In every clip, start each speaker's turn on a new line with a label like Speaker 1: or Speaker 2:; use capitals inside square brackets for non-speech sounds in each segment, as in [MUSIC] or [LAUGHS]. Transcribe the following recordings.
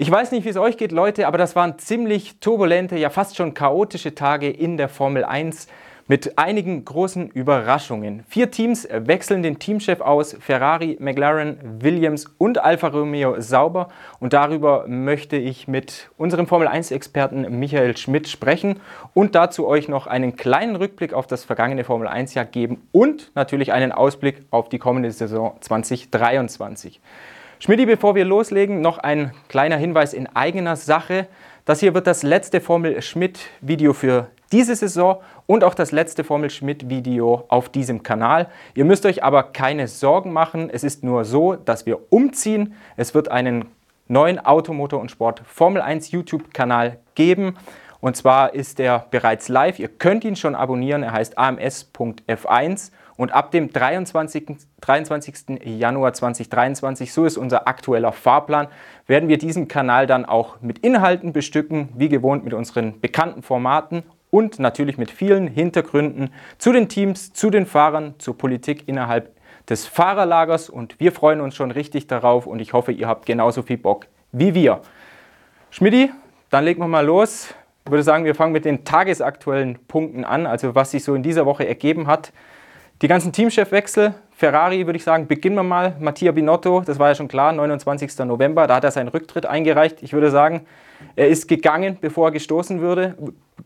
Speaker 1: Ich weiß nicht, wie es euch geht, Leute, aber das waren ziemlich turbulente, ja fast schon chaotische Tage in der Formel 1 mit einigen großen Überraschungen. Vier Teams wechseln den Teamchef aus, Ferrari, McLaren, Williams und Alfa Romeo Sauber. Und darüber möchte ich mit unserem Formel 1-Experten Michael Schmidt sprechen und dazu euch noch einen kleinen Rückblick auf das vergangene Formel 1-Jahr geben und natürlich einen Ausblick auf die kommende Saison 2023. Schmidti, bevor wir loslegen, noch ein kleiner Hinweis in eigener Sache. Das hier wird das letzte Formel Schmidt Video für diese Saison und auch das letzte Formel Schmidt Video auf diesem Kanal. Ihr müsst euch aber keine Sorgen machen. Es ist nur so, dass wir umziehen. Es wird einen neuen Automotor und Sport Formel 1 YouTube Kanal geben. Und zwar ist er bereits live. Ihr könnt ihn schon abonnieren. Er heißt ams.f1 und ab dem 23. 23. Januar 2023, so ist unser aktueller Fahrplan, werden wir diesen Kanal dann auch mit Inhalten bestücken, wie gewohnt mit unseren bekannten Formaten und natürlich mit vielen Hintergründen zu den Teams, zu den Fahrern, zur Politik innerhalb des Fahrerlagers und wir freuen uns schon richtig darauf und ich hoffe, ihr habt genauso viel Bock wie wir. Schmidti, dann legen wir mal los. Ich würde sagen, wir fangen mit den tagesaktuellen Punkten an, also was sich so in dieser Woche ergeben hat. Die ganzen Teamchefwechsel, Ferrari würde ich sagen, beginnen wir mal. Mattia Binotto, das war ja schon klar, 29. November, da hat er seinen Rücktritt eingereicht. Ich würde sagen, er ist gegangen, bevor er gestoßen würde,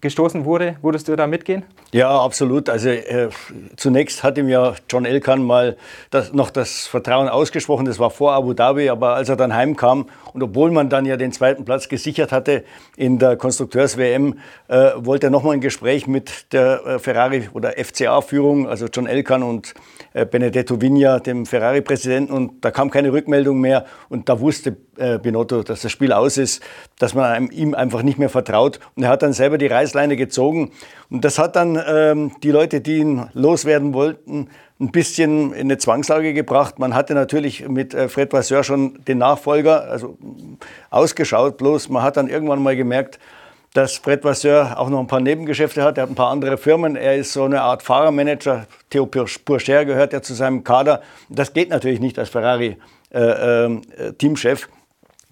Speaker 1: gestoßen wurde. Würdest du da mitgehen?
Speaker 2: Ja, absolut. Also äh, zunächst hat ihm ja John Elkan mal das, noch das Vertrauen ausgesprochen. Das war vor Abu Dhabi, aber als er dann heimkam und obwohl man dann ja den zweiten Platz gesichert hatte in der Konstrukteurs-WM, äh, wollte er nochmal ein Gespräch mit der äh, Ferrari- oder FCA-Führung, also John Elkan und äh, Benedetto Vigna, dem Ferrari-Präsidenten. Und da kam keine Rückmeldung mehr. Und da wusste äh, Binotto, dass das Spiel aus ist, dass man ihm einfach nicht mehr vertraut. Und er hat dann selber die Reißleine gezogen. Und das hat dann ähm, die Leute, die ihn loswerden wollten, ein bisschen in eine Zwangslage gebracht. Man hatte natürlich mit äh, Fred Vasseur schon den Nachfolger also ausgeschaut, bloß man hat dann irgendwann mal gemerkt, dass Fred Vasseur auch noch ein paar Nebengeschäfte hat. Er hat ein paar andere Firmen. Er ist so eine Art Fahrermanager. Theo Pourcher gehört ja zu seinem Kader. Das geht natürlich nicht als Ferrari-Teamchef. Äh, äh,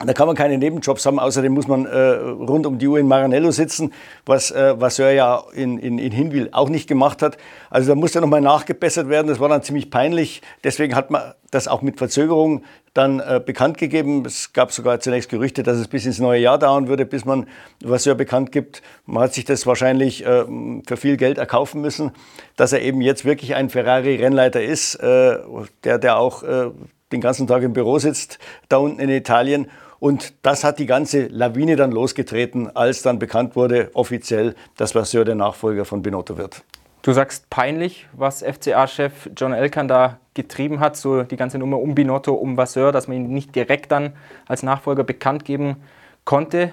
Speaker 2: da kann man keine Nebenjobs haben. Außerdem muss man äh, rund um die Uhr in Maranello sitzen, was, äh, was er ja in, in, in Hinwil auch nicht gemacht hat. Also da musste nochmal nachgebessert werden. Das war dann ziemlich peinlich. Deswegen hat man das auch mit Verzögerung dann äh, bekannt gegeben. Es gab sogar zunächst Gerüchte, dass es bis ins neue Jahr dauern würde, bis man ja bekannt gibt. Man hat sich das wahrscheinlich äh, für viel Geld erkaufen müssen, dass er eben jetzt wirklich ein Ferrari-Rennleiter ist, äh, der, der auch äh, den ganzen Tag im Büro sitzt, da unten in Italien und das hat die ganze Lawine dann losgetreten, als dann bekannt wurde offiziell, dass Vasseur der Nachfolger von Binotto wird.
Speaker 1: Du sagst peinlich, was FCA-Chef John Elkan da getrieben hat, so die ganze Nummer um Binotto, um Vasseur, dass man ihn nicht direkt dann als Nachfolger bekannt geben konnte.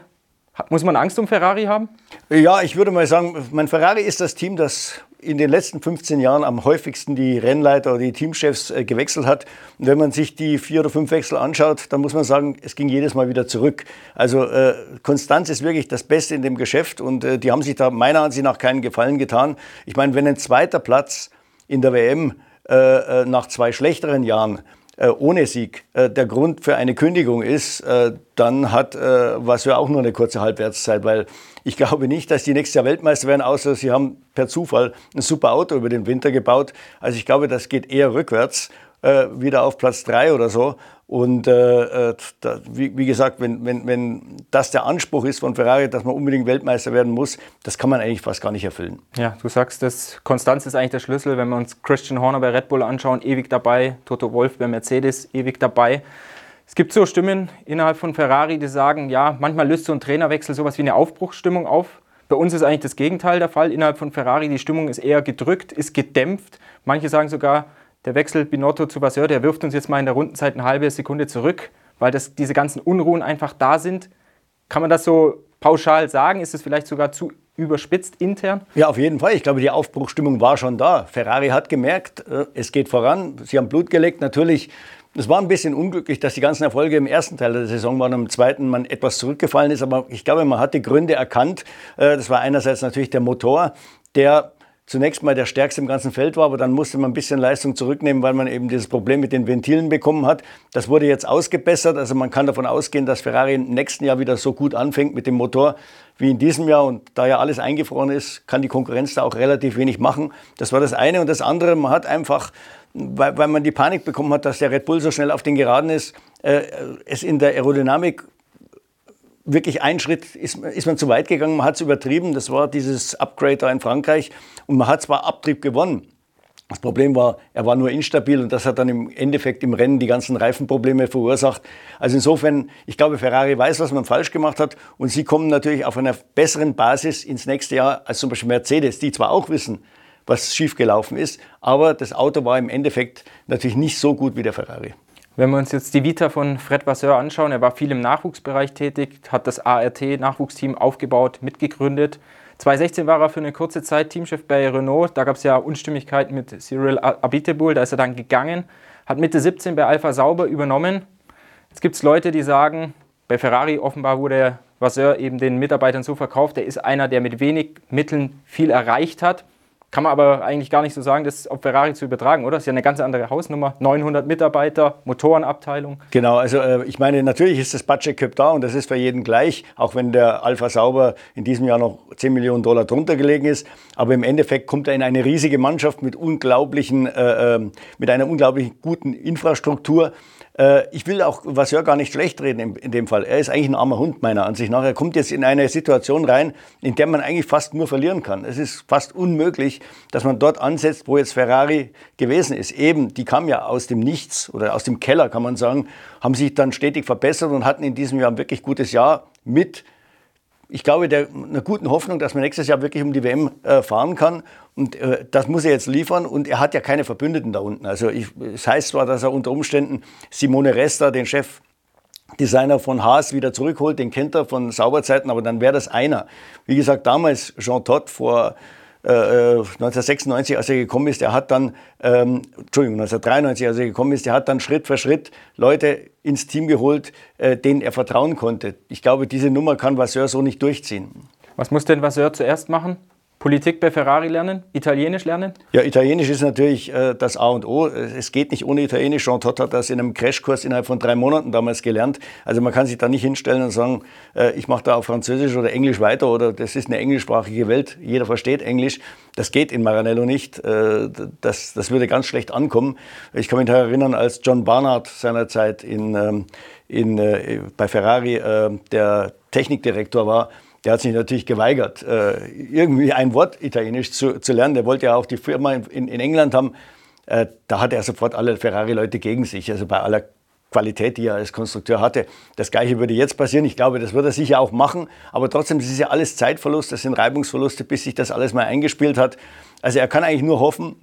Speaker 1: Muss man Angst um Ferrari haben?
Speaker 2: Ja, ich würde mal sagen, mein Ferrari ist das Team, das in den letzten 15 Jahren am häufigsten die Rennleiter oder die Teamchefs äh, gewechselt hat. Und wenn man sich die vier oder fünf Wechsel anschaut, dann muss man sagen, es ging jedes Mal wieder zurück. Also äh, Konstanz ist wirklich das Beste in dem Geschäft und äh, die haben sich da meiner Ansicht nach keinen Gefallen getan. Ich meine, wenn ein zweiter Platz in der WM äh, äh, nach zwei schlechteren Jahren ohne Sieg äh, der Grund für eine Kündigung ist, äh, dann hat äh, was ja auch nur eine kurze Halbwertszeit, weil ich [LAUGHS] glaube nicht, dass die nächstes Jahr Weltmeister werden, außer sie haben per Zufall ein super Auto über den Winter gebaut. Also ich glaube, das geht eher rückwärts, äh, wieder auf Platz drei oder so. Und äh, äh, da, wie, wie, gesagt, wenn, wenn, wenn das der Anspruch ist von Ferrari, dass man unbedingt Weltmeister werden muss, das kann man eigentlich fast gar nicht erfüllen.
Speaker 1: Ja, du sagst, dass Konstanz ist eigentlich der Schlüssel. Wenn wir uns Christian Horner bei Red Bull anschauen, ewig dabei. Toto Wolf bei Mercedes, ewig dabei. Es gibt so Stimmen innerhalb von Ferrari, die sagen, ja, manchmal löst so ein Trainerwechsel sowas wie eine Aufbruchsstimmung auf. Bei uns ist eigentlich das Gegenteil der Fall. Innerhalb von Ferrari, die Stimmung ist eher gedrückt, ist gedämpft. Manche sagen sogar, der Wechsel Binotto zu Vasseur, der wirft uns jetzt mal in der Rundenzeit eine halbe Sekunde zurück, weil das, diese ganzen Unruhen einfach da sind. Kann man das so pauschal sagen? Ist es vielleicht sogar zu überspitzt intern?
Speaker 2: Ja, auf jeden Fall. Ich glaube, die Aufbruchstimmung war schon da. Ferrari hat gemerkt, äh, es geht voran. Sie haben Blut gelegt. Natürlich, es war ein bisschen unglücklich, dass die ganzen Erfolge im ersten Teil der Saison waren, im zweiten man etwas zurückgefallen ist. Aber ich glaube, man hat die Gründe erkannt. Äh, das war einerseits natürlich der Motor, der zunächst mal der stärkste im ganzen Feld war, aber dann musste man ein bisschen Leistung zurücknehmen, weil man eben dieses Problem mit den Ventilen bekommen hat. Das wurde jetzt ausgebessert. Also man kann davon ausgehen, dass Ferrari im nächsten Jahr wieder so gut anfängt mit dem Motor wie in diesem Jahr. Und da ja alles eingefroren ist, kann die Konkurrenz da auch relativ wenig machen. Das war das eine. Und das andere, man hat einfach, weil, weil man die Panik bekommen hat, dass der Red Bull so schnell auf den Geraden ist, äh, es in der Aerodynamik wirklich ein Schritt ist, ist man zu weit gegangen, man hat es übertrieben. Das war dieses Upgrade da in Frankreich und man hat zwar Abtrieb gewonnen. Das Problem war, er war nur instabil und das hat dann im Endeffekt im Rennen die ganzen Reifenprobleme verursacht. Also insofern, ich glaube, Ferrari weiß, was man falsch gemacht hat und sie kommen natürlich auf einer besseren Basis ins nächste Jahr als zum Beispiel Mercedes, die zwar auch wissen, was schiefgelaufen ist, aber das Auto war im Endeffekt natürlich nicht so gut wie der Ferrari.
Speaker 1: Wenn wir uns jetzt die Vita von Fred Vasseur anschauen, er war viel im Nachwuchsbereich tätig, hat das ART-Nachwuchsteam aufgebaut, mitgegründet. 2016 war er für eine kurze Zeit Teamchef bei Renault. Da gab es ja Unstimmigkeiten mit Cyril Abiteboul. Da ist er dann gegangen, hat Mitte 17 bei Alpha Sauber übernommen. Jetzt gibt es Leute, die sagen, bei Ferrari offenbar wurde Vasseur eben den Mitarbeitern so verkauft. Er ist einer, der mit wenig Mitteln viel erreicht hat. Kann man aber eigentlich gar nicht so sagen, das auf Ferrari zu übertragen, oder? Das ist ja eine ganz andere Hausnummer. 900 Mitarbeiter, Motorenabteilung.
Speaker 2: Genau, also äh, ich meine, natürlich ist das Budget Cap da und das ist für jeden gleich, auch wenn der Alpha Sauber in diesem Jahr noch 10 Millionen Dollar drunter gelegen ist. Aber im Endeffekt kommt er in eine riesige Mannschaft mit, unglaublichen, äh, ähm, mit einer unglaublich guten Infrastruktur. Äh, ich will auch Vasseur gar nicht schlecht reden in, dem Fall. Er ist eigentlich ein armer Hund meiner Ansicht nach. Er kommt jetzt in eine Situation rein, in der man eigentlich fast nur verlieren kann. Es ist fast unmöglich, dass man dort ansetzt, wo jetzt Ferrari gewesen ist. Eben, die kam ja aus dem Nichts oder aus dem Keller, kann man sagen, haben sich dann stetig verbessert und hatten in diesem Jahr ein wirklich gutes Jahr mit ich glaube, der, einer guten Hoffnung, dass man nächstes Jahr wirklich um die WM äh, fahren kann. Und äh, das muss er jetzt liefern. Und er hat ja keine Verbündeten da unten. Also ich, es heißt zwar, dass er unter Umständen Simone Resta, den Chefdesigner von Haas, wieder zurückholt. Den kennt er von Sauberzeiten, aber dann wäre das einer. Wie gesagt, damals Jean Todt vor 1996, äh, als er gekommen ist, er hat dann, ähm, Entschuldigung, 1993, als er gekommen ist, er hat dann Schritt für Schritt Leute ins Team geholt, äh, denen er vertrauen konnte. Ich glaube, diese Nummer kann Vasseur so nicht durchziehen.
Speaker 1: Was muss denn Vasseur zuerst machen? Politik bei Ferrari lernen, Italienisch lernen?
Speaker 2: Ja, Italienisch ist natürlich äh, das A und O. Es geht nicht ohne Italienisch. Jean Todt hat das in einem Crashkurs innerhalb von drei Monaten damals gelernt. Also man kann sich da nicht hinstellen und sagen, äh, ich mache da auf Französisch oder Englisch weiter oder das ist eine englischsprachige Welt. Jeder versteht Englisch. Das geht in Maranello nicht. Äh, das, das würde ganz schlecht ankommen. Ich kann mich daran erinnern, als John Barnard seinerzeit in, ähm, in, äh, bei Ferrari äh, der Technikdirektor war, der hat sich natürlich geweigert, äh, irgendwie ein Wort Italienisch zu, zu lernen. Der wollte ja auch die Firma in, in England haben. Äh, da hatte er sofort alle Ferrari-Leute gegen sich, also bei aller Qualität, die er als Konstrukteur hatte. Das Gleiche würde jetzt passieren. Ich glaube, das wird er sicher auch machen. Aber trotzdem, das ist ja alles Zeitverlust, das sind Reibungsverluste, bis sich das alles mal eingespielt hat. Also er kann eigentlich nur hoffen,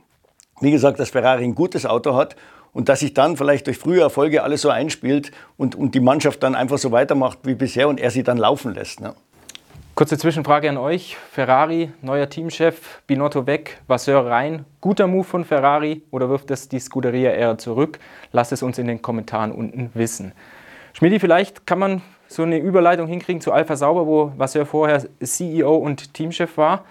Speaker 2: wie gesagt, dass Ferrari ein gutes Auto hat und dass sich dann vielleicht durch frühe Erfolge alles so einspielt und, und die Mannschaft dann einfach so weitermacht wie bisher und er sie dann laufen lässt. Ne?
Speaker 1: Kurze Zwischenfrage an euch. Ferrari, neuer Teamchef, Binotto weg, Vasseur rein. Guter Move von Ferrari oder wirft es die Scuderia eher zurück? Lasst es uns in den Kommentaren unten wissen. Schmidi, vielleicht kann man so eine Überleitung hinkriegen zu Alpha Sauber, wo Vasseur vorher CEO und Teamchef war.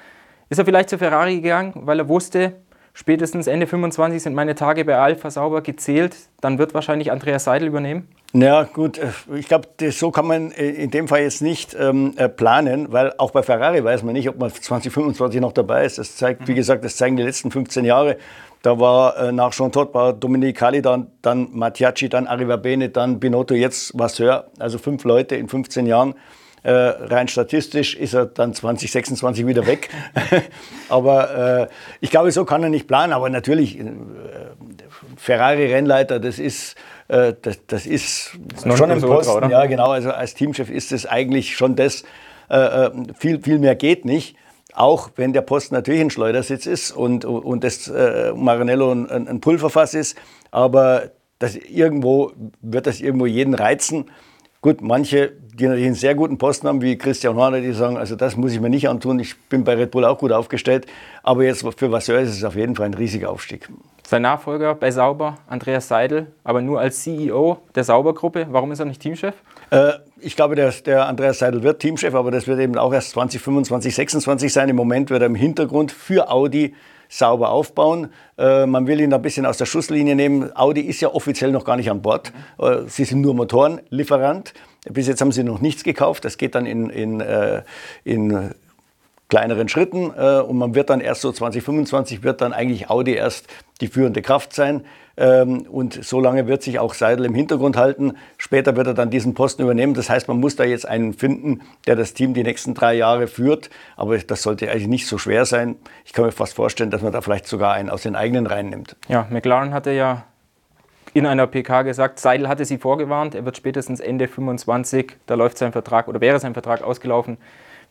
Speaker 1: Ist er vielleicht zu Ferrari gegangen, weil er wusste, spätestens Ende 25 sind meine Tage bei Alpha Sauber gezählt. Dann wird wahrscheinlich Andreas Seidel übernehmen.
Speaker 2: Ja, gut, äh, ich glaube, so kann man äh, in dem Fall jetzt nicht ähm, äh, planen, weil auch bei Ferrari weiß man nicht, ob man 2025 noch dabei ist. Das zeigt, wie gesagt, das zeigen die letzten 15 Jahre. Da war äh, nach Jean Todt war Dominique Kali, dann, dann Mattiacci, dann Arriva Bene, dann Binotto, jetzt Vasseur. Also fünf Leute in 15 Jahren. Äh, rein statistisch ist er dann 2026 wieder weg. [LAUGHS] aber äh, ich glaube, so kann er nicht planen. Aber natürlich, äh, Ferrari-Rennleiter, das ist, äh, das, das, ist, das schon ein Posten. Ultra, ja, genau. Also als Teamchef ist es eigentlich schon das. Äh, äh, viel, viel mehr geht nicht. Auch wenn der Posten natürlich ein Schleudersitz ist und, und das Maranello ein, ein Pulverfass ist. Aber das irgendwo wird das irgendwo jeden reizen. Gut, manche, die natürlich einen sehr guten Posten haben, wie Christian Horner, die sagen, also das muss ich mir nicht antun, ich bin bei Red Bull auch gut aufgestellt. Aber jetzt für Vasseur ist es auf jeden Fall ein riesiger Aufstieg.
Speaker 1: Sein Nachfolger bei Sauber, Andreas Seidel, aber nur als CEO der Sauber-Gruppe. Warum ist er nicht Teamchef?
Speaker 2: Äh, ich glaube, der, der, Andreas Seidel wird Teamchef, aber das wird eben auch erst 2025, 2026 sein. Im Moment wird er im Hintergrund für Audi sauber aufbauen. Äh, man will ihn ein bisschen aus der Schusslinie nehmen. Audi ist ja offiziell noch gar nicht an Bord. Äh, sie sind nur Motorenlieferant. Bis jetzt haben sie noch nichts gekauft. Das geht dann in, in, äh, in kleineren Schritten äh, und man wird dann erst so 2025 wird dann eigentlich Audi erst die führende Kraft sein. Ähm, und so lange wird sich auch Seidel im Hintergrund halten. Später wird er dann diesen Posten übernehmen. Das heißt, man muss da jetzt einen finden, der das Team die nächsten drei Jahre führt. Aber das sollte eigentlich nicht so schwer sein. Ich kann mir fast vorstellen, dass man da vielleicht sogar einen aus den eigenen Reihen nimmt.
Speaker 1: Ja, McLaren hatte ja in einer PK gesagt, Seidel hatte sie vorgewarnt, er wird spätestens Ende 25, da läuft sein Vertrag oder wäre sein Vertrag ausgelaufen,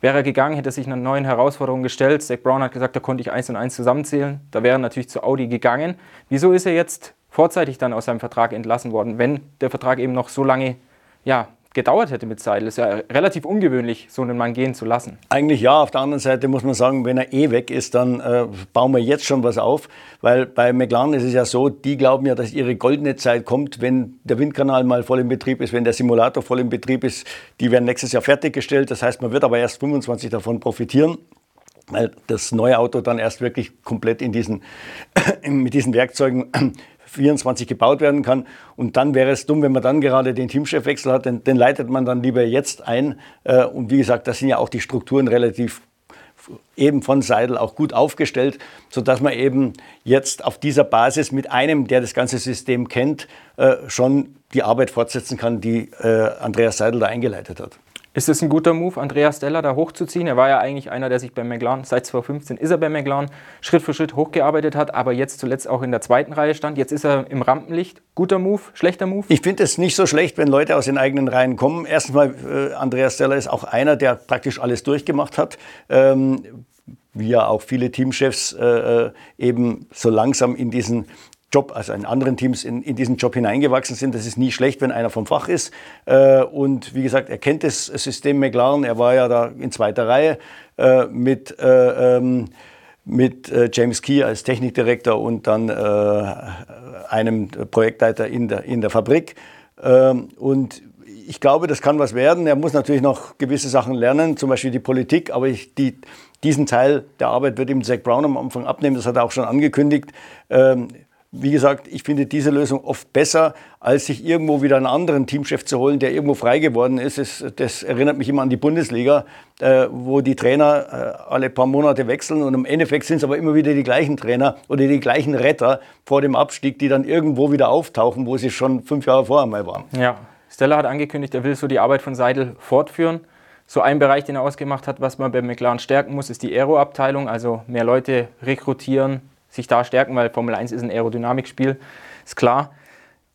Speaker 1: Wäre er gegangen, hätte sich einer neuen Herausforderung gestellt. Zach Brown hat gesagt, da konnte ich eins und eins zusammenzählen. Da wäre er natürlich zu Audi gegangen. Wieso ist er jetzt vorzeitig dann aus seinem Vertrag entlassen worden, wenn der Vertrag eben noch so lange ja, gedauert hätte mit Seidel. Ist ja relativ ungewöhnlich, so einen Mann gehen zu lassen.
Speaker 2: Eigentlich ja. Auf der anderen Seite muss man sagen, wenn er eh weg ist, dann äh, bauen wir jetzt schon was auf. Weil bei McLaren ist es ja so, die glauben ja, dass ihre goldene Zeit kommt, wenn der Windkanal mal voll in Betrieb ist, wenn der Simulator voll in Betrieb ist. Die werden nächstes Jahr fertiggestellt. Das heißt, man wird aber erst 25 davon profitieren weil das neue Auto dann erst wirklich komplett in diesen, [COUGHS] mit diesen Werkzeugen 24 gebaut werden kann. Und dann wäre es dumm, wenn man dann gerade den Teamchefwechsel hat, den, den leitet man dann lieber jetzt ein. Äh, und wie gesagt, da sind ja auch die Strukturen relativ eben von Seidel auch gut aufgestellt, sodass man eben jetzt auf dieser Basis mit einem, der das ganze System kennt, äh, schon die Arbeit fortsetzen kann, die äh, Andreas Seidel da eingeleitet hat.
Speaker 1: Ist es ein guter Move, Andreas Stella da hochzuziehen? Er war ja eigentlich einer, der sich bei McLaren, seit 2015 ist er bei McLaren, Schritt für Schritt hochgearbeitet hat, aber jetzt zuletzt auch in der zweiten Reihe stand. Jetzt ist er im Rampenlicht. Guter Move, schlechter Move?
Speaker 2: Ich finde es nicht so schlecht, wenn Leute aus den eigenen Reihen kommen. Erstens mal, äh, Andreas Stella ist auch einer, der praktisch alles durchgemacht hat. Ähm, wie ja auch viele Teamchefs äh, äh eben so langsam in diesen Job, also in anderen Teams in, in diesen Job hineingewachsen sind. Das ist nie schlecht, wenn einer vom Fach ist. Äh, und wie gesagt, er kennt das System McLaren. Er war ja da in zweiter Reihe äh, mit, äh, ähm, mit äh, James Key als Technikdirektor und dann äh, einem Projektleiter in der, in der Fabrik. Ähm, und ich glaube, das kann was werden. Er muss natürlich noch gewisse Sachen lernen, zum Beispiel die Politik, aber ich, die, diesen Teil der Arbeit wird ihm Zach Brown am Anfang abnehmen. Das hat er auch schon angekündigt. Ähm, wie gesagt, ich finde diese Lösung oft besser, als sich irgendwo wieder einen anderen Teamchef zu holen, der irgendwo frei geworden ist. Das, das erinnert mich immer an die Bundesliga, äh, wo die Trainer äh, alle paar Monate wechseln und im Endeffekt sind es aber immer wieder die gleichen Trainer oder die gleichen Retter vor dem Abstieg, die dann irgendwo wieder auftauchen, wo sie schon fünf Jahre vorher mal waren.
Speaker 1: Ja, Stella hat angekündigt, er will so die Arbeit von Seidel fortführen. So ein Bereich, den er ausgemacht hat, was man bei McLaren stärken muss, ist die Aero-Abteilung, also mehr Leute rekrutieren, sich da stärken, weil Formel 1 ist ein Aerodynamikspiel, ist klar.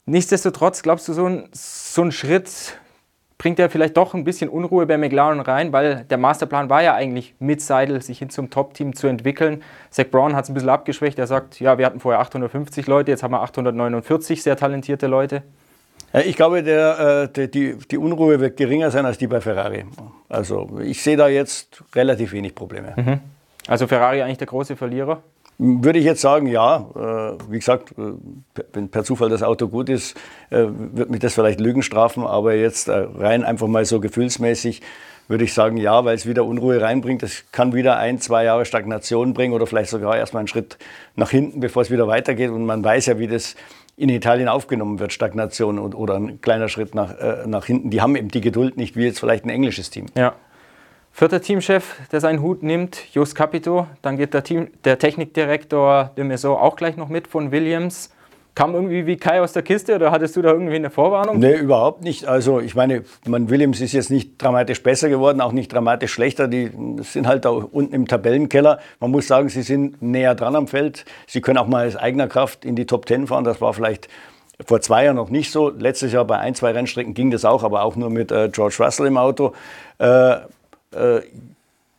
Speaker 1: Nichtsdestotrotz, glaubst du, so ein, so ein Schritt bringt ja vielleicht doch ein bisschen Unruhe bei McLaren rein, weil der Masterplan war ja eigentlich mit Seidel sich hin zum Top-Team zu entwickeln. Zach Brown hat es ein bisschen abgeschwächt. Er sagt, ja, wir hatten vorher 850 Leute, jetzt haben wir 849 sehr talentierte Leute.
Speaker 2: Ich glaube, der, äh, die, die Unruhe wird geringer sein als die bei Ferrari. Also ich sehe da jetzt relativ wenig Probleme.
Speaker 1: Mhm. Also Ferrari eigentlich der große Verlierer?
Speaker 2: Würde ich jetzt sagen, ja. Äh, wie gesagt, äh, wenn per Zufall das Auto gut ist, äh, wird mich das vielleicht Lügen strafen. Aber jetzt rein einfach mal so gefühlsmäßig würde ich sagen, ja, weil es wieder Unruhe reinbringt. Das kann wieder ein, zwei Jahre Stagnation bringen oder vielleicht sogar erstmal einen Schritt nach hinten, bevor es wieder weitergeht. Und man weiß ja, wie das in Italien aufgenommen wird, Stagnation oder ein kleiner Schritt nach, nach hinten. Die haben eben die Geduld nicht, wie jetzt vielleicht ein englisches Team.
Speaker 1: Ja. Vierter Teamchef, der seinen Hut nimmt, Jos Capito. Dann geht der, Team, der Technikdirektor de Maison auch gleich noch mit von Williams. Kam irgendwie wie Kai aus der Kiste oder hattest du da irgendwie eine Vorwarnung?
Speaker 2: Nee, überhaupt nicht. Also ich meine, man, Williams ist jetzt nicht dramatisch besser geworden, auch nicht dramatisch schlechter. Die sind halt da unten im Tabellenkeller. Man muss sagen, sie sind näher dran am Feld. Sie können auch mal aus eigener Kraft in die Top Ten fahren. Das war vielleicht vor zwei Jahren noch nicht so. Letztes Jahr bei ein, zwei Rennstrecken ging das auch, aber auch nur mit äh, George Russell im Auto. Äh,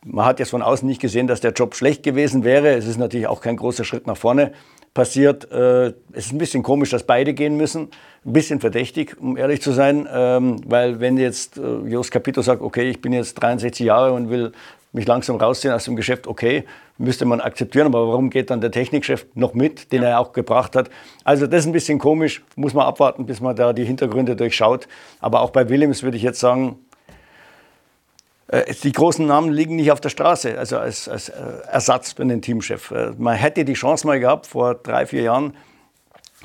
Speaker 2: man hat jetzt von außen nicht gesehen, dass der Job schlecht gewesen wäre. Es ist natürlich auch kein großer Schritt nach vorne passiert. Äh, es ist ein bisschen komisch, dass beide gehen müssen. Ein bisschen verdächtig, um ehrlich zu sein. Ähm, weil wenn jetzt äh, Jos Capito sagt, okay, ich bin jetzt 63 Jahre und will mich langsam rausziehen aus dem Geschäft, okay, müsste man akzeptieren, aber warum geht dann der Technikchef noch mit, den er auch gebracht hat? Also das ist ein bisschen komisch, muss man abwarten, bis man da die Hintergründe durchschaut. Aber auch bei Williams würde ich jetzt sagen, äh, die großen Namen liegen nicht auf der Straße, also als, als äh, Ersatz für den Teamchef. Äh, man hätte die Chance mal gehabt, vor drei, vier Jahren,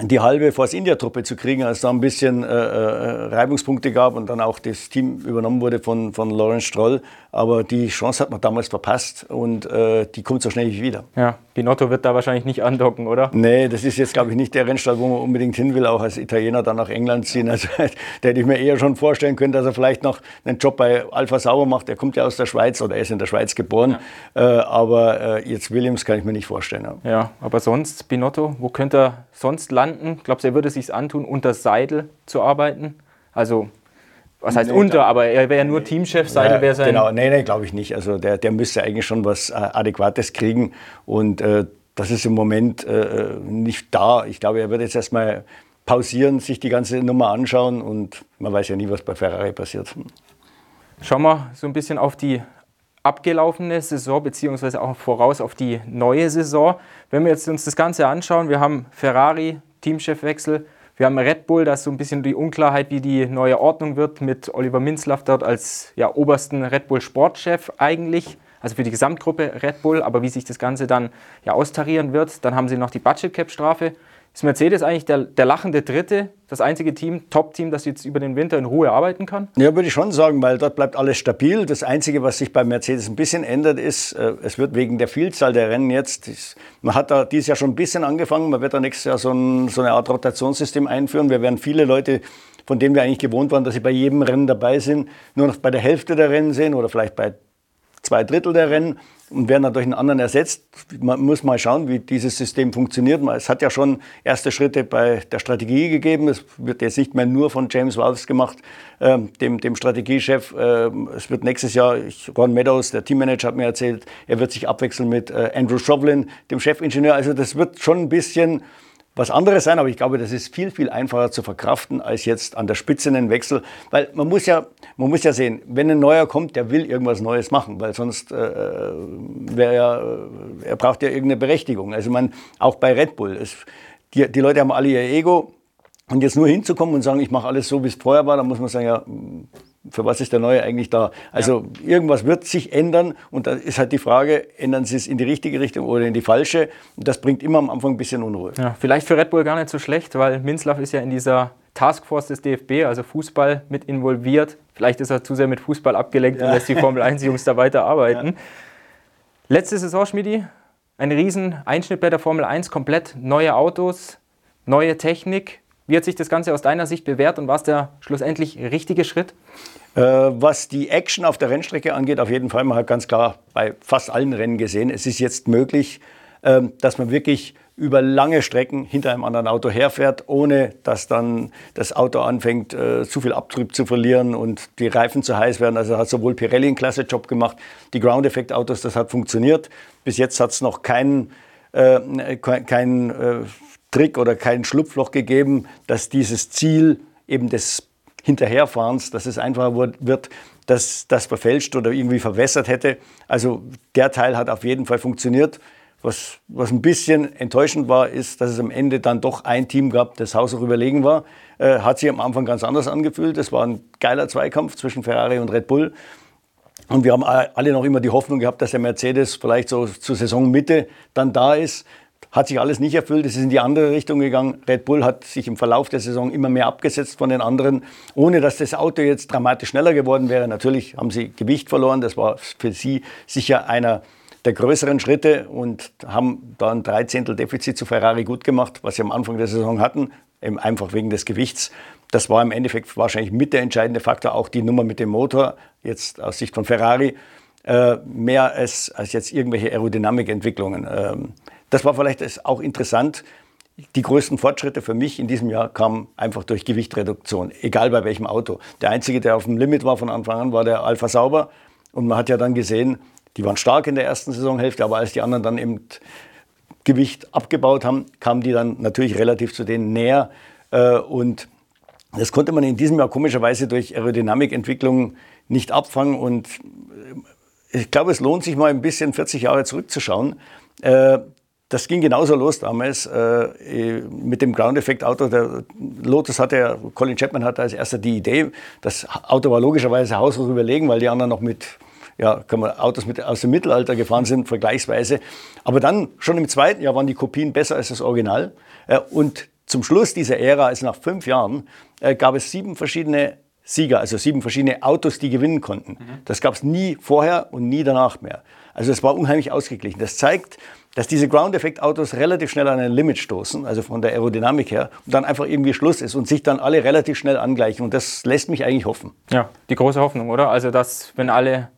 Speaker 2: die halbe Force India Truppe zu kriegen, als da ein bisschen äh, äh, Reibungspunkte gab und dann auch das Team übernommen wurde von, von Lawrence Stroll. Aber die Chance hat man damals verpasst und äh, die kommt so schnell nicht wieder.
Speaker 1: Ja, Binotto wird da wahrscheinlich nicht andocken, oder?
Speaker 2: Nee, das ist jetzt, glaube ich, nicht der Rennstall, wo man unbedingt hin will, auch als Italiener dann nach England ziehen. Also [LAUGHS] da hätte ich mir eher schon vorstellen können, dass er vielleicht noch einen Job bei Alpha Sauber macht. Der kommt ja aus der Schweiz oder er ist in der Schweiz geboren. Ja. Äh, aber äh, jetzt Williams kann ich mir nicht vorstellen.
Speaker 1: Ja. ja, aber sonst, Binotto, wo könnte er sonst landen? Glaubst du, er würde es sich antun, unter Seidel zu arbeiten? Also was heißt nee, unter, aber er wäre ja nur Teamchef, Seidel wäre sein.
Speaker 2: Genau, nee, nee, glaube ich nicht. Also der, der müsste eigentlich schon was äh, Adäquates kriegen und äh, das ist im Moment äh, nicht da. Ich glaube, er wird jetzt erstmal pausieren, sich die ganze Nummer anschauen und man weiß ja nie, was bei Ferrari passiert.
Speaker 1: Schauen wir so ein bisschen auf die abgelaufene Saison beziehungsweise auch voraus auf die neue Saison. Wenn wir jetzt uns das Ganze anschauen, wir haben Ferrari, Teamchefwechsel, wir haben Red Bull, da ist so ein bisschen die Unklarheit, wie die neue Ordnung wird, mit Oliver Minzlaff dort als ja, obersten Red Bull Sportchef eigentlich, also für die Gesamtgruppe Red Bull, aber wie sich das Ganze dann ja austarieren wird. Dann haben sie noch die Budget Cap Strafe ist Mercedes eigentlich der, der lachende Dritte, das einzige Team, Top-Team, das jetzt über den Winter in Ruhe arbeiten kann?
Speaker 2: Ja, würde ich schon sagen, weil dort bleibt alles stabil. Das Einzige, was sich bei Mercedes ein bisschen ändert, ist, äh, es wird wegen der Vielzahl der Rennen jetzt, man hat da dieses Jahr schon ein bisschen angefangen, man wird da nächstes Jahr so, ein, so eine Art Rotationssystem einführen. Wir werden viele Leute von denen wir eigentlich gewohnt waren, dass sie bei jedem Rennen dabei sind, nur noch bei der Hälfte der Rennen sehen oder vielleicht bei zwei Drittel der Rennen und werden dann durch einen anderen ersetzt. Man muss mal schauen, wie dieses System funktioniert. Es hat ja schon erste Schritte bei der Strategie gegeben. Es wird jetzt nicht mehr nur von James Walls gemacht, ähm, dem, dem Strategiechef. Ähm, es wird nächstes Jahr, Ron Meadows, der Teammanager, hat mir erzählt, er wird sich abwechseln mit äh, Andrew Chauvelin, dem Chefingenieur. Also das wird schon ein bisschen was anderes sein, aber ich glaube, das ist viel, viel einfacher zu verkraften als jetzt an der Spitze einen Wechsel. Weil man muss ja, man muss ja sehen, wenn ein neuer kommt, der will irgendwas Neues machen, weil sonst äh, wäre ja, äh, er braucht ja irgendeine Berechtigung. Also man, auch bei Red Bull, es, die, die Leute haben alle ihr Ego und jetzt nur hinzukommen und sagen, ich mache alles so, wie es vorher war, dann muss man sagen, ja, für was ist der Neue eigentlich da? Also ja. irgendwas wird sich ändern und da ist halt die Frage, ändern Sie es in die richtige Richtung oder in die falsche? Und das bringt immer am Anfang ein bisschen Unruhe.
Speaker 1: Ja, vielleicht für Red Bull gar nicht so schlecht, weil Minzlaff ist ja in dieser Taskforce des DFB, also Fußball, mit involviert. Vielleicht ist er zu sehr mit Fußball abgelenkt ja. und lässt die Formel 1-Jungs da weiter arbeiten. Ja. Letzte Saison, Schmidi, ein riesen Einschnitt bei der Formel 1, komplett neue Autos, neue Technik. Wie hat sich das Ganze aus deiner Sicht bewährt und war es der schlussendlich richtige Schritt?
Speaker 2: Äh, was die Action auf der Rennstrecke angeht, auf jeden Fall, man hat ganz klar bei fast allen Rennen gesehen, es ist jetzt möglich, äh, dass man wirklich über lange Strecken hinter einem anderen Auto herfährt, ohne dass dann das Auto anfängt, äh, zu viel Abtrieb zu verlieren und die Reifen zu heiß werden. Also hat sowohl Pirelli einen klasse Job gemacht, die Ground-Effekt-Autos, das hat funktioniert. Bis jetzt hat es noch keinen äh, kein, äh, Trick oder kein Schlupfloch gegeben, dass dieses Ziel eben des Hinterherfahrens, dass es einfacher wird, dass das verfälscht oder irgendwie verwässert hätte. Also der Teil hat auf jeden Fall funktioniert. Was, was ein bisschen enttäuschend war, ist, dass es am Ende dann doch ein Team gab, das haushoch überlegen war. Äh, hat sich am Anfang ganz anders angefühlt. Es war ein geiler Zweikampf zwischen Ferrari und Red Bull. Und wir haben alle noch immer die Hoffnung gehabt, dass der Mercedes vielleicht so zur Saisonmitte dann da ist. Hat sich alles nicht erfüllt, es ist in die andere Richtung gegangen. Red Bull hat sich im Verlauf der Saison immer mehr abgesetzt von den anderen, ohne dass das Auto jetzt dramatisch schneller geworden wäre. Natürlich haben sie Gewicht verloren, das war für sie sicher einer der größeren Schritte und haben da ein Dreizehntel Defizit zu Ferrari gut gemacht, was sie am Anfang der Saison hatten, eben einfach wegen des Gewichts. Das war im Endeffekt wahrscheinlich mit der entscheidende Faktor, auch die Nummer mit dem Motor, jetzt aus Sicht von Ferrari, äh, mehr als, als jetzt irgendwelche Aerodynamikentwicklungen. Ähm, das war vielleicht auch interessant. Die größten Fortschritte für mich in diesem Jahr kamen einfach durch Gewichtreduktion, egal bei welchem Auto. Der einzige, der auf dem Limit war von Anfang an, war der Alpha Sauber. Und man hat ja dann gesehen, die waren stark in der ersten Saisonhälfte, aber als die anderen dann eben Gewicht abgebaut haben, kamen die dann natürlich relativ zu denen näher. Äh, und das konnte man in diesem Jahr komischerweise durch Aerodynamikentwicklung nicht abfangen. Und ich glaube, es lohnt sich mal ein bisschen 40 Jahre zurückzuschauen. Das ging genauso los damals äh, mit dem Ground-Effekt-Auto. Der Lotus hatte, Colin Chapman hatte als erster die Idee. Das Auto war logischerweise haushoch überlegen, weil die anderen noch mit ja, kann man, Autos mit, aus dem Mittelalter gefahren sind, vergleichsweise. Aber dann, schon im zweiten Jahr, waren die Kopien besser als das Original. Äh, und zum Schluss dieser Ära, also nach fünf Jahren, äh, gab es sieben verschiedene Sieger, also sieben verschiedene Autos, die gewinnen konnten. Mhm. Das gab es nie vorher und nie danach mehr. Also es war unheimlich ausgeglichen. Das zeigt, dass diese Ground-Effekt-Autos relativ schnell an ein Limit stoßen, also von der Aerodynamik her, und dann einfach irgendwie Schluss ist und sich dann alle relativ schnell angleichen. Und das lässt mich eigentlich hoffen.
Speaker 1: Ja, die große Hoffnung, oder? Also, dass, wenn alle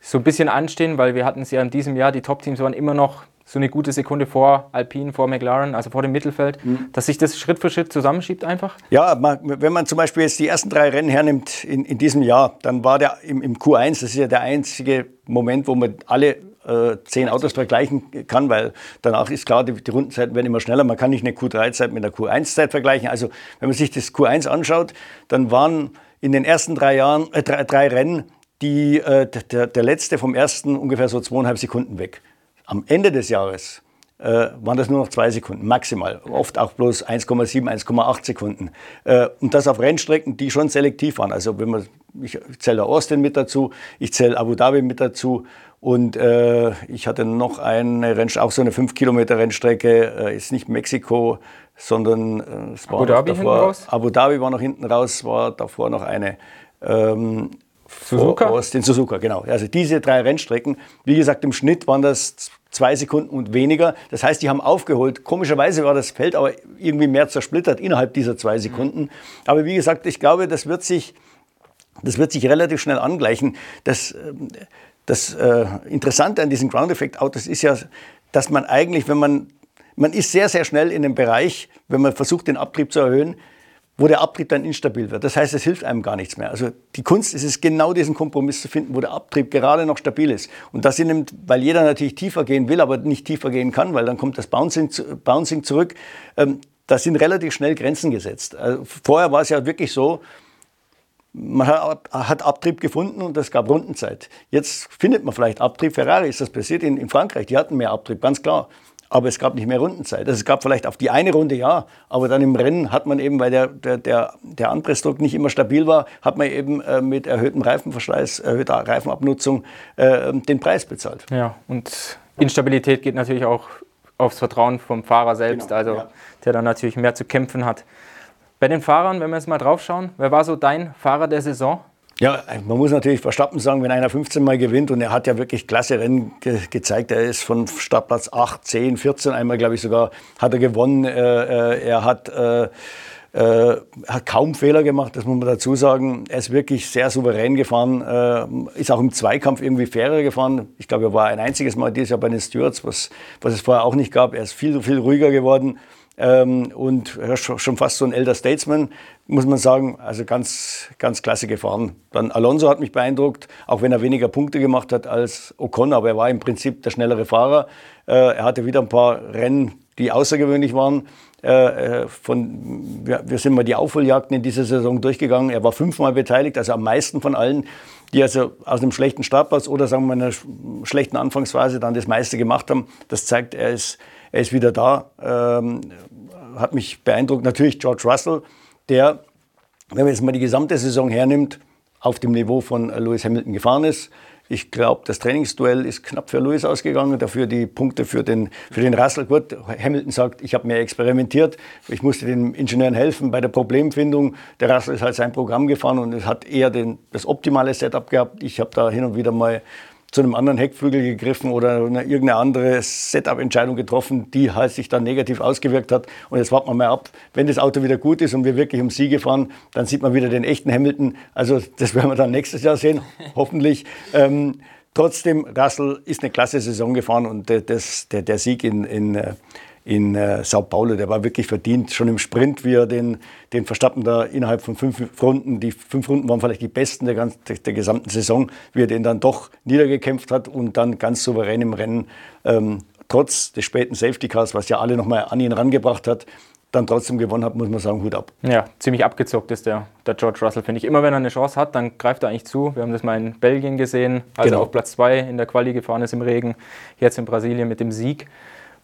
Speaker 1: so ein bisschen anstehen, weil wir hatten es ja in diesem Jahr, die Top-Teams waren immer noch so eine gute Sekunde vor Alpine, vor McLaren, also vor dem Mittelfeld, mhm. dass sich das Schritt für Schritt zusammenschiebt einfach?
Speaker 2: Ja, wenn man zum Beispiel jetzt die ersten drei Rennen hernimmt in, in diesem Jahr, dann war der im, im Q1, das ist ja der einzige Moment, wo man alle äh, zehn Autos vergleichen kann, weil danach ist klar, die, die Rundenzeiten werden immer schneller. Man kann nicht eine Q3-Zeit mit einer Q1-Zeit vergleichen. Also wenn man sich das Q1 anschaut, dann waren in den ersten drei, Jahren, äh, drei, drei Rennen die, äh, der, der letzte vom ersten ungefähr so zweieinhalb Sekunden weg. Am Ende des Jahres äh, waren das nur noch zwei Sekunden, maximal. Oft auch bloß 1,7, 1,8 Sekunden. Äh, und das auf Rennstrecken, die schon selektiv waren. Also wenn man, ich zähle Austin mit dazu, ich zähle Abu Dhabi mit dazu und äh, ich hatte noch eine Rennstrecke, auch so eine 5 Kilometer Rennstrecke, äh, ist nicht Mexiko, sondern äh, es war Abu Dhabi davor, raus? Abu Dhabi war noch hinten raus, war davor noch eine. Ähm, Suzuka? Aus den Suzuka, genau. Also diese drei Rennstrecken, wie gesagt, im Schnitt waren das zwei Sekunden und weniger. Das heißt, die haben aufgeholt. Komischerweise war das Feld aber irgendwie mehr zersplittert innerhalb dieser zwei Sekunden. Aber wie gesagt, ich glaube, das wird sich, das wird sich relativ schnell angleichen. Das, das äh, Interessante an diesen Ground-Effekt-Autos ist ja, dass man eigentlich, wenn man, man ist sehr, sehr schnell in dem Bereich, wenn man versucht, den Abtrieb zu erhöhen, wo der Abtrieb dann instabil wird. Das heißt, es hilft einem gar nichts mehr. Also die Kunst ist es, genau diesen Kompromiss zu finden, wo der Abtrieb gerade noch stabil ist. Und das sind, weil jeder natürlich tiefer gehen will, aber nicht tiefer gehen kann, weil dann kommt das Bouncing, Bouncing zurück. Ähm, da sind relativ schnell Grenzen gesetzt. Also vorher war es ja wirklich so, man hat Abtrieb gefunden und es gab Rundenzeit. Jetzt findet man vielleicht Abtrieb. Ferrari ist das passiert in, in Frankreich. Die hatten mehr Abtrieb, ganz klar aber es gab nicht mehr Rundenzeit. Also es gab vielleicht auf die eine Runde ja, aber dann im Rennen hat man eben, weil der, der, der, der Anpressdruck nicht immer stabil war, hat man eben äh, mit erhöhtem Reifenverschleiß, erhöhter Reifenabnutzung äh, den Preis bezahlt.
Speaker 1: Ja, und Instabilität geht natürlich auch aufs Vertrauen vom Fahrer selbst, genau, also ja. der dann natürlich mehr zu kämpfen hat. Bei den Fahrern, wenn wir jetzt mal drauf schauen, wer war so dein Fahrer der Saison?
Speaker 2: Ja, man muss natürlich Verstappen sagen, wenn einer 15 Mal gewinnt und er hat ja wirklich klasse Rennen ge gezeigt. Er ist von Startplatz 8, 10, 14 einmal, glaube ich sogar, hat er gewonnen. Äh, äh, er hat, äh, äh, hat kaum Fehler gemacht, das muss man dazu sagen. Er ist wirklich sehr souverän gefahren, äh, ist auch im Zweikampf irgendwie fairer gefahren. Ich glaube, er war ein einziges Mal dieses Jahr bei den Stewards, was, was es vorher auch nicht gab. Er ist viel, viel ruhiger geworden. Ähm, und schon fast so ein Elder Statesman, muss man sagen. Also ganz, ganz klasse gefahren. Dann Alonso hat mich beeindruckt, auch wenn er weniger Punkte gemacht hat als Ocon, aber er war im Prinzip der schnellere Fahrer. Äh, er hatte wieder ein paar Rennen, die außergewöhnlich waren. Äh, äh von, wir, sind mal die Aufholjagden in dieser Saison durchgegangen. Er war fünfmal beteiligt, also am meisten von allen, die also aus einem schlechten Startplatz oder sagen wir einer schlechten Anfangsphase dann das meiste gemacht haben. Das zeigt, er ist er ist wieder da. Ähm, hat mich beeindruckt. Natürlich George Russell, der, wenn man jetzt mal die gesamte Saison hernimmt, auf dem Niveau von Lewis Hamilton gefahren ist. Ich glaube, das Trainingsduell ist knapp für Lewis ausgegangen, dafür die Punkte für den, für den Russell. Gut, Hamilton sagt, ich habe mehr experimentiert, ich musste den Ingenieuren helfen bei der Problemfindung. Der Russell ist halt sein Programm gefahren und es hat eher den, das optimale Setup gehabt. Ich habe da hin und wieder mal zu einem anderen Heckflügel gegriffen oder eine, irgendeine andere Setup-Entscheidung getroffen, die halt sich dann negativ ausgewirkt hat. Und jetzt warten wir mal ab, wenn das Auto wieder gut ist und wir wirklich um Siege fahren, dann sieht man wieder den echten Hamilton. Also das werden wir dann nächstes Jahr sehen, [LAUGHS] hoffentlich. Ähm, trotzdem, Russell ist eine klasse Saison gefahren und das, der, der Sieg in, in äh, in äh, Sao Paulo. Der war wirklich verdient, schon im Sprint, wie er den, den Verstappen da innerhalb von fünf Runden, die fünf Runden waren vielleicht die besten der, ganzen, der, gesamten Saison, wie er den dann doch niedergekämpft hat und dann ganz souverän im Rennen, ähm, trotz des späten Safety Cars, was ja alle nochmal an ihn rangebracht hat, dann trotzdem gewonnen hat, muss man sagen, Hut ab.
Speaker 1: Ja, ziemlich abgezockt ist der, der George Russell, finde ich. Immer wenn er eine Chance hat, dann greift er eigentlich zu. Wir haben das mal in Belgien gesehen, als genau. er auf Platz 2 in der Quali gefahren ist im Regen, jetzt in Brasilien mit dem Sieg.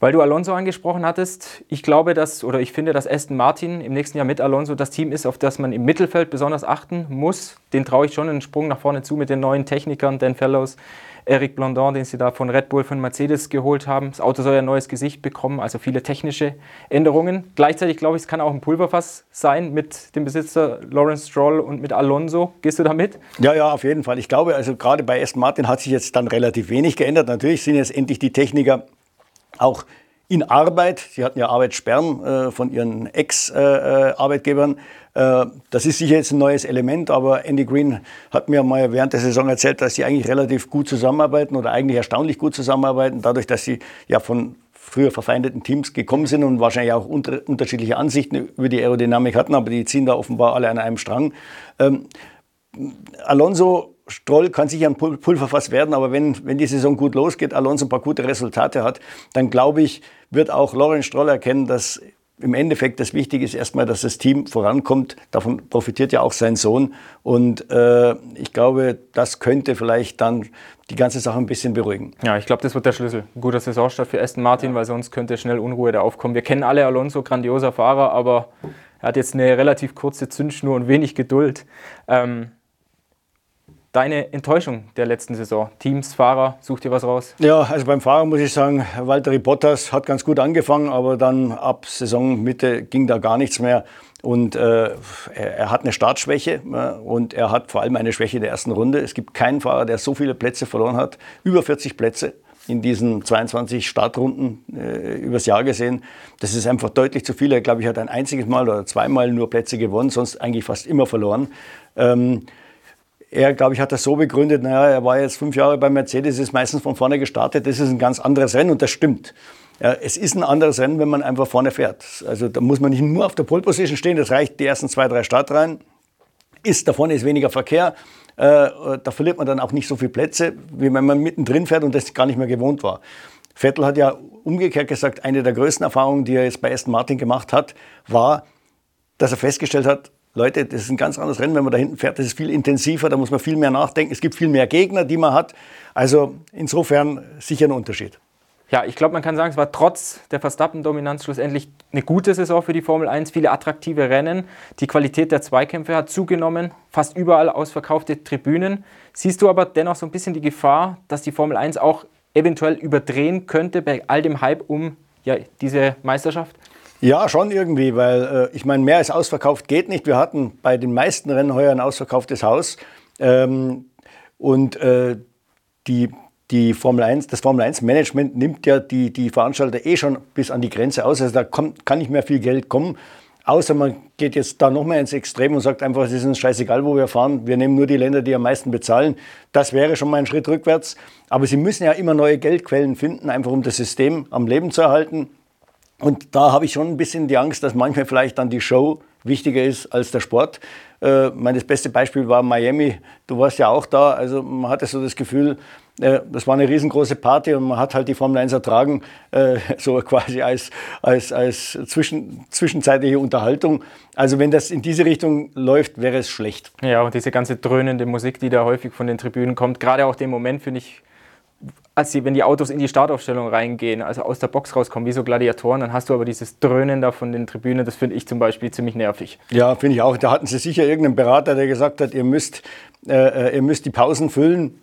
Speaker 1: Weil du Alonso angesprochen hattest, ich glaube, dass, oder ich finde, dass Aston Martin im nächsten Jahr mit Alonso das Team ist, auf das man im Mittelfeld besonders achten muss. Den traue ich schon einen Sprung nach vorne zu mit den neuen Technikern, Dan Fellows, Eric Blondin, den sie da von Red Bull, von Mercedes geholt haben. Das Auto soll ja ein neues Gesicht bekommen, also viele technische Änderungen. Gleichzeitig glaube ich, es kann auch ein Pulverfass sein mit dem Besitzer Lawrence Stroll und mit Alonso. Gehst du da mit?
Speaker 2: Ja, ja, auf jeden Fall. Ich glaube, also gerade bei Aston Martin hat sich jetzt dann relativ wenig geändert. Natürlich sind jetzt endlich die Techniker auch in Arbeit. Sie hatten ja Arbeitssperren äh, von ihren Ex-Arbeitgebern. Äh, äh, das ist sicher jetzt ein neues Element, aber Andy Green hat mir mal während der Saison erzählt, dass sie eigentlich relativ gut zusammenarbeiten oder eigentlich erstaunlich gut zusammenarbeiten, dadurch, dass sie ja von früher verfeindeten Teams gekommen sind und wahrscheinlich auch unter, unterschiedliche Ansichten über die Aerodynamik hatten, aber die ziehen da offenbar alle an einem Strang. Ähm, Alonso Stroll kann sicher ein Pulverfass werden, aber wenn, wenn die Saison gut losgeht, Alonso ein paar gute Resultate hat, dann glaube ich, wird auch Lorenz Stroll erkennen, dass im Endeffekt das Wichtige ist erstmal, dass das Team vorankommt. Davon profitiert ja auch sein Sohn. Und äh, ich glaube, das könnte vielleicht dann die ganze Sache ein bisschen beruhigen.
Speaker 1: Ja, ich glaube, das wird der Schlüssel. Guter Saisonstart für Aston Martin, ja. weil sonst könnte schnell Unruhe da aufkommen. Wir kennen alle Alonso, grandioser Fahrer, aber er hat jetzt eine relativ kurze Zündschnur und wenig Geduld. Ähm, Deine Enttäuschung der letzten Saison? Teams, Fahrer, such dir was raus?
Speaker 2: Ja, also beim Fahrer muss ich sagen, Walter Bottas hat ganz gut angefangen, aber dann ab Saisonmitte ging da gar nichts mehr. Und äh, er, er, hat eine Startschwäche äh, und er hat vor allem eine Schwäche der ersten Runde. Es gibt keinen Fahrer, der so viele Plätze verloren hat. Über 40 Plätze in diesen 22 Startrunden äh, übers Jahr gesehen. Das ist einfach deutlich zu viel. Er, glaube ich, hat ein einziges Mal oder zweimal nur Plätze gewonnen, sonst eigentlich fast immer verloren. Ähm, er, glaube ich, hat das so begründet, naja, er war jetzt fünf Jahre bei Mercedes, ist meistens von vorne gestartet, das ist ein ganz anderes Rennen und das stimmt. Ja, es ist ein anderes Rennen, wenn man einfach vorne fährt. Also da muss man nicht nur auf der Pole Position stehen, das reicht die ersten zwei, drei Startreihen. Ist, da vorne ist weniger Verkehr, äh, da verliert man dann auch nicht so viele Plätze, wie wenn man mittendrin fährt und das gar nicht mehr gewohnt war. Vettel hat ja umgekehrt gesagt, eine der größten Erfahrungen, die er jetzt bei Aston Martin gemacht hat, war, dass er festgestellt hat, Leute, das ist ein ganz anderes Rennen, wenn man da hinten fährt. Das ist viel intensiver, da muss man viel mehr nachdenken. Es gibt viel mehr Gegner, die man hat. Also insofern sicher ein Unterschied.
Speaker 1: Ja, ich glaube, man kann sagen, es war trotz der Verstappen-Dominanz schlussendlich eine gute Saison für die Formel 1. Viele attraktive Rennen. Die Qualität der Zweikämpfe hat zugenommen. Fast überall ausverkaufte Tribünen. Siehst du aber dennoch so ein bisschen die Gefahr, dass die Formel 1 auch eventuell überdrehen könnte bei all dem Hype um ja, diese Meisterschaft?
Speaker 2: Ja, schon irgendwie, weil äh, ich meine, mehr als ausverkauft geht nicht. Wir hatten bei den meisten Rennen heuer ein ausverkauftes Haus. Ähm, und äh, die, die Formel 1, das Formel 1 Management nimmt ja die, die Veranstalter eh schon bis an die Grenze aus. Also da kommt, kann nicht mehr viel Geld kommen. Außer man geht jetzt da noch mehr ins Extrem und sagt einfach, es ist uns scheißegal, wo wir fahren. Wir nehmen nur die Länder, die am meisten bezahlen. Das wäre schon mal ein Schritt rückwärts. Aber sie müssen ja immer neue Geldquellen finden, einfach um das System am Leben zu erhalten. Und da habe ich schon ein bisschen die Angst, dass manchmal vielleicht dann die Show wichtiger ist als der Sport. Äh, mein, das beste Beispiel war Miami. Du warst ja auch da. Also man hatte so das Gefühl, äh, das war eine riesengroße Party und man hat halt die Formel 1 ertragen, äh, [LAUGHS] so quasi als, als, als zwischen, zwischenzeitliche Unterhaltung. Also wenn das in diese Richtung läuft, wäre es schlecht.
Speaker 1: Ja, und diese ganze dröhnende Musik, die da häufig von den Tribünen kommt, gerade auch den Moment finde ich als die, wenn die Autos in die Startaufstellung reingehen, also aus der Box rauskommen, wie so Gladiatoren, dann hast du aber dieses Dröhnen da von den Tribünen, das finde ich zum Beispiel ziemlich nervig.
Speaker 2: Ja, finde ich auch. Da hatten sie sicher irgendeinen Berater, der gesagt hat, ihr müsst, äh, äh ihr müsst die Pausen füllen.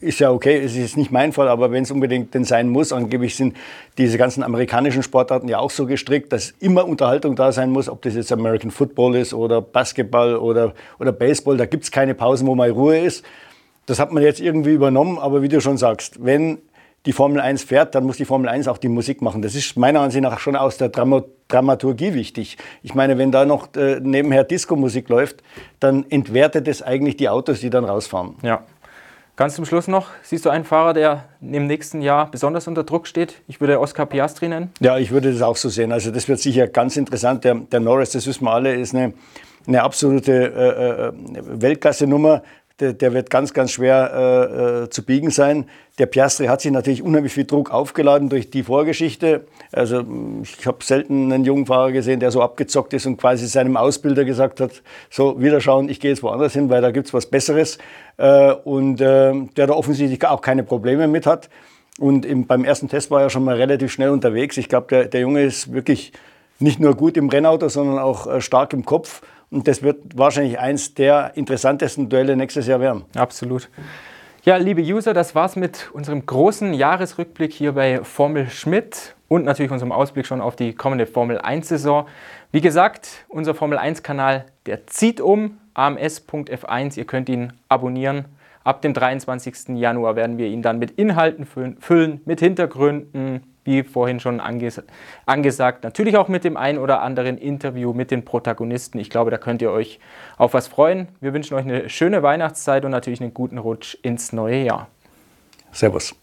Speaker 2: Ist ja okay, es ist nicht mein Fall, aber wenn es unbedingt denn sein muss, angeblich sind diese ganzen amerikanischen Sportarten ja auch so gestrickt, dass immer Unterhaltung da sein muss, ob das jetzt American Football ist oder Basketball oder, oder Baseball, da gibt es keine Pausen, wo mal Ruhe ist. Das hat man jetzt irgendwie übernommen, aber wie du schon sagst, wenn die Formel 1 fährt, dann muss die Formel 1 auch die Musik machen. Das ist meiner Ansicht nach schon aus der Dramaturgie wichtig. Ich meine, wenn da noch äh, nebenher Disco-Musik läuft, dann entwertet es eigentlich die Autos, die dann rausfahren.
Speaker 1: Ja. Ganz zum Schluss noch, siehst du einen Fahrer, der im nächsten Jahr besonders unter Druck steht? Ich würde Oscar Piastri nennen.
Speaker 2: Ja, ich würde das auch so sehen. Also das wird sicher ganz interessant. Der, der Norris, das wissen wir alle, ist eine, eine absolute äh, äh Weltklasse-Nummer der, der wird ganz, ganz schwer äh, äh, zu biegen sein. Der Piastri hat sich natürlich unheimlich viel Druck aufgeladen durch die Vorgeschichte. Also ich habe selten einen jungen Fahrer gesehen, der so abgezockt ist und quasi seinem Ausbilder gesagt hat, so wieder schauen, ich gehe jetzt woanders hin, weil da gibt es was Besseres. Äh, und äh, der da offensichtlich auch keine Probleme mit hat. Und im, beim ersten Test war er schon mal relativ schnell unterwegs. Ich glaube, der, der Junge ist wirklich nicht nur gut im Rennauto, sondern auch äh, stark im Kopf. Und das wird wahrscheinlich eins der interessantesten Duelle nächstes Jahr werden.
Speaker 1: Absolut. Ja, liebe User, das war's mit unserem großen Jahresrückblick hier bei Formel Schmidt und natürlich unserem Ausblick schon auf die kommende Formel 1-Saison. Wie gesagt, unser Formel 1-Kanal, der zieht um, ams.f1. Ihr könnt ihn abonnieren. Ab dem 23. Januar werden wir ihn dann mit Inhalten füllen, mit Hintergründen, wie vorhin schon anges angesagt. Natürlich auch mit dem ein oder anderen Interview mit den Protagonisten. Ich glaube, da könnt ihr euch auf was freuen. Wir wünschen euch eine schöne Weihnachtszeit und natürlich einen guten Rutsch ins neue Jahr.
Speaker 2: Servus.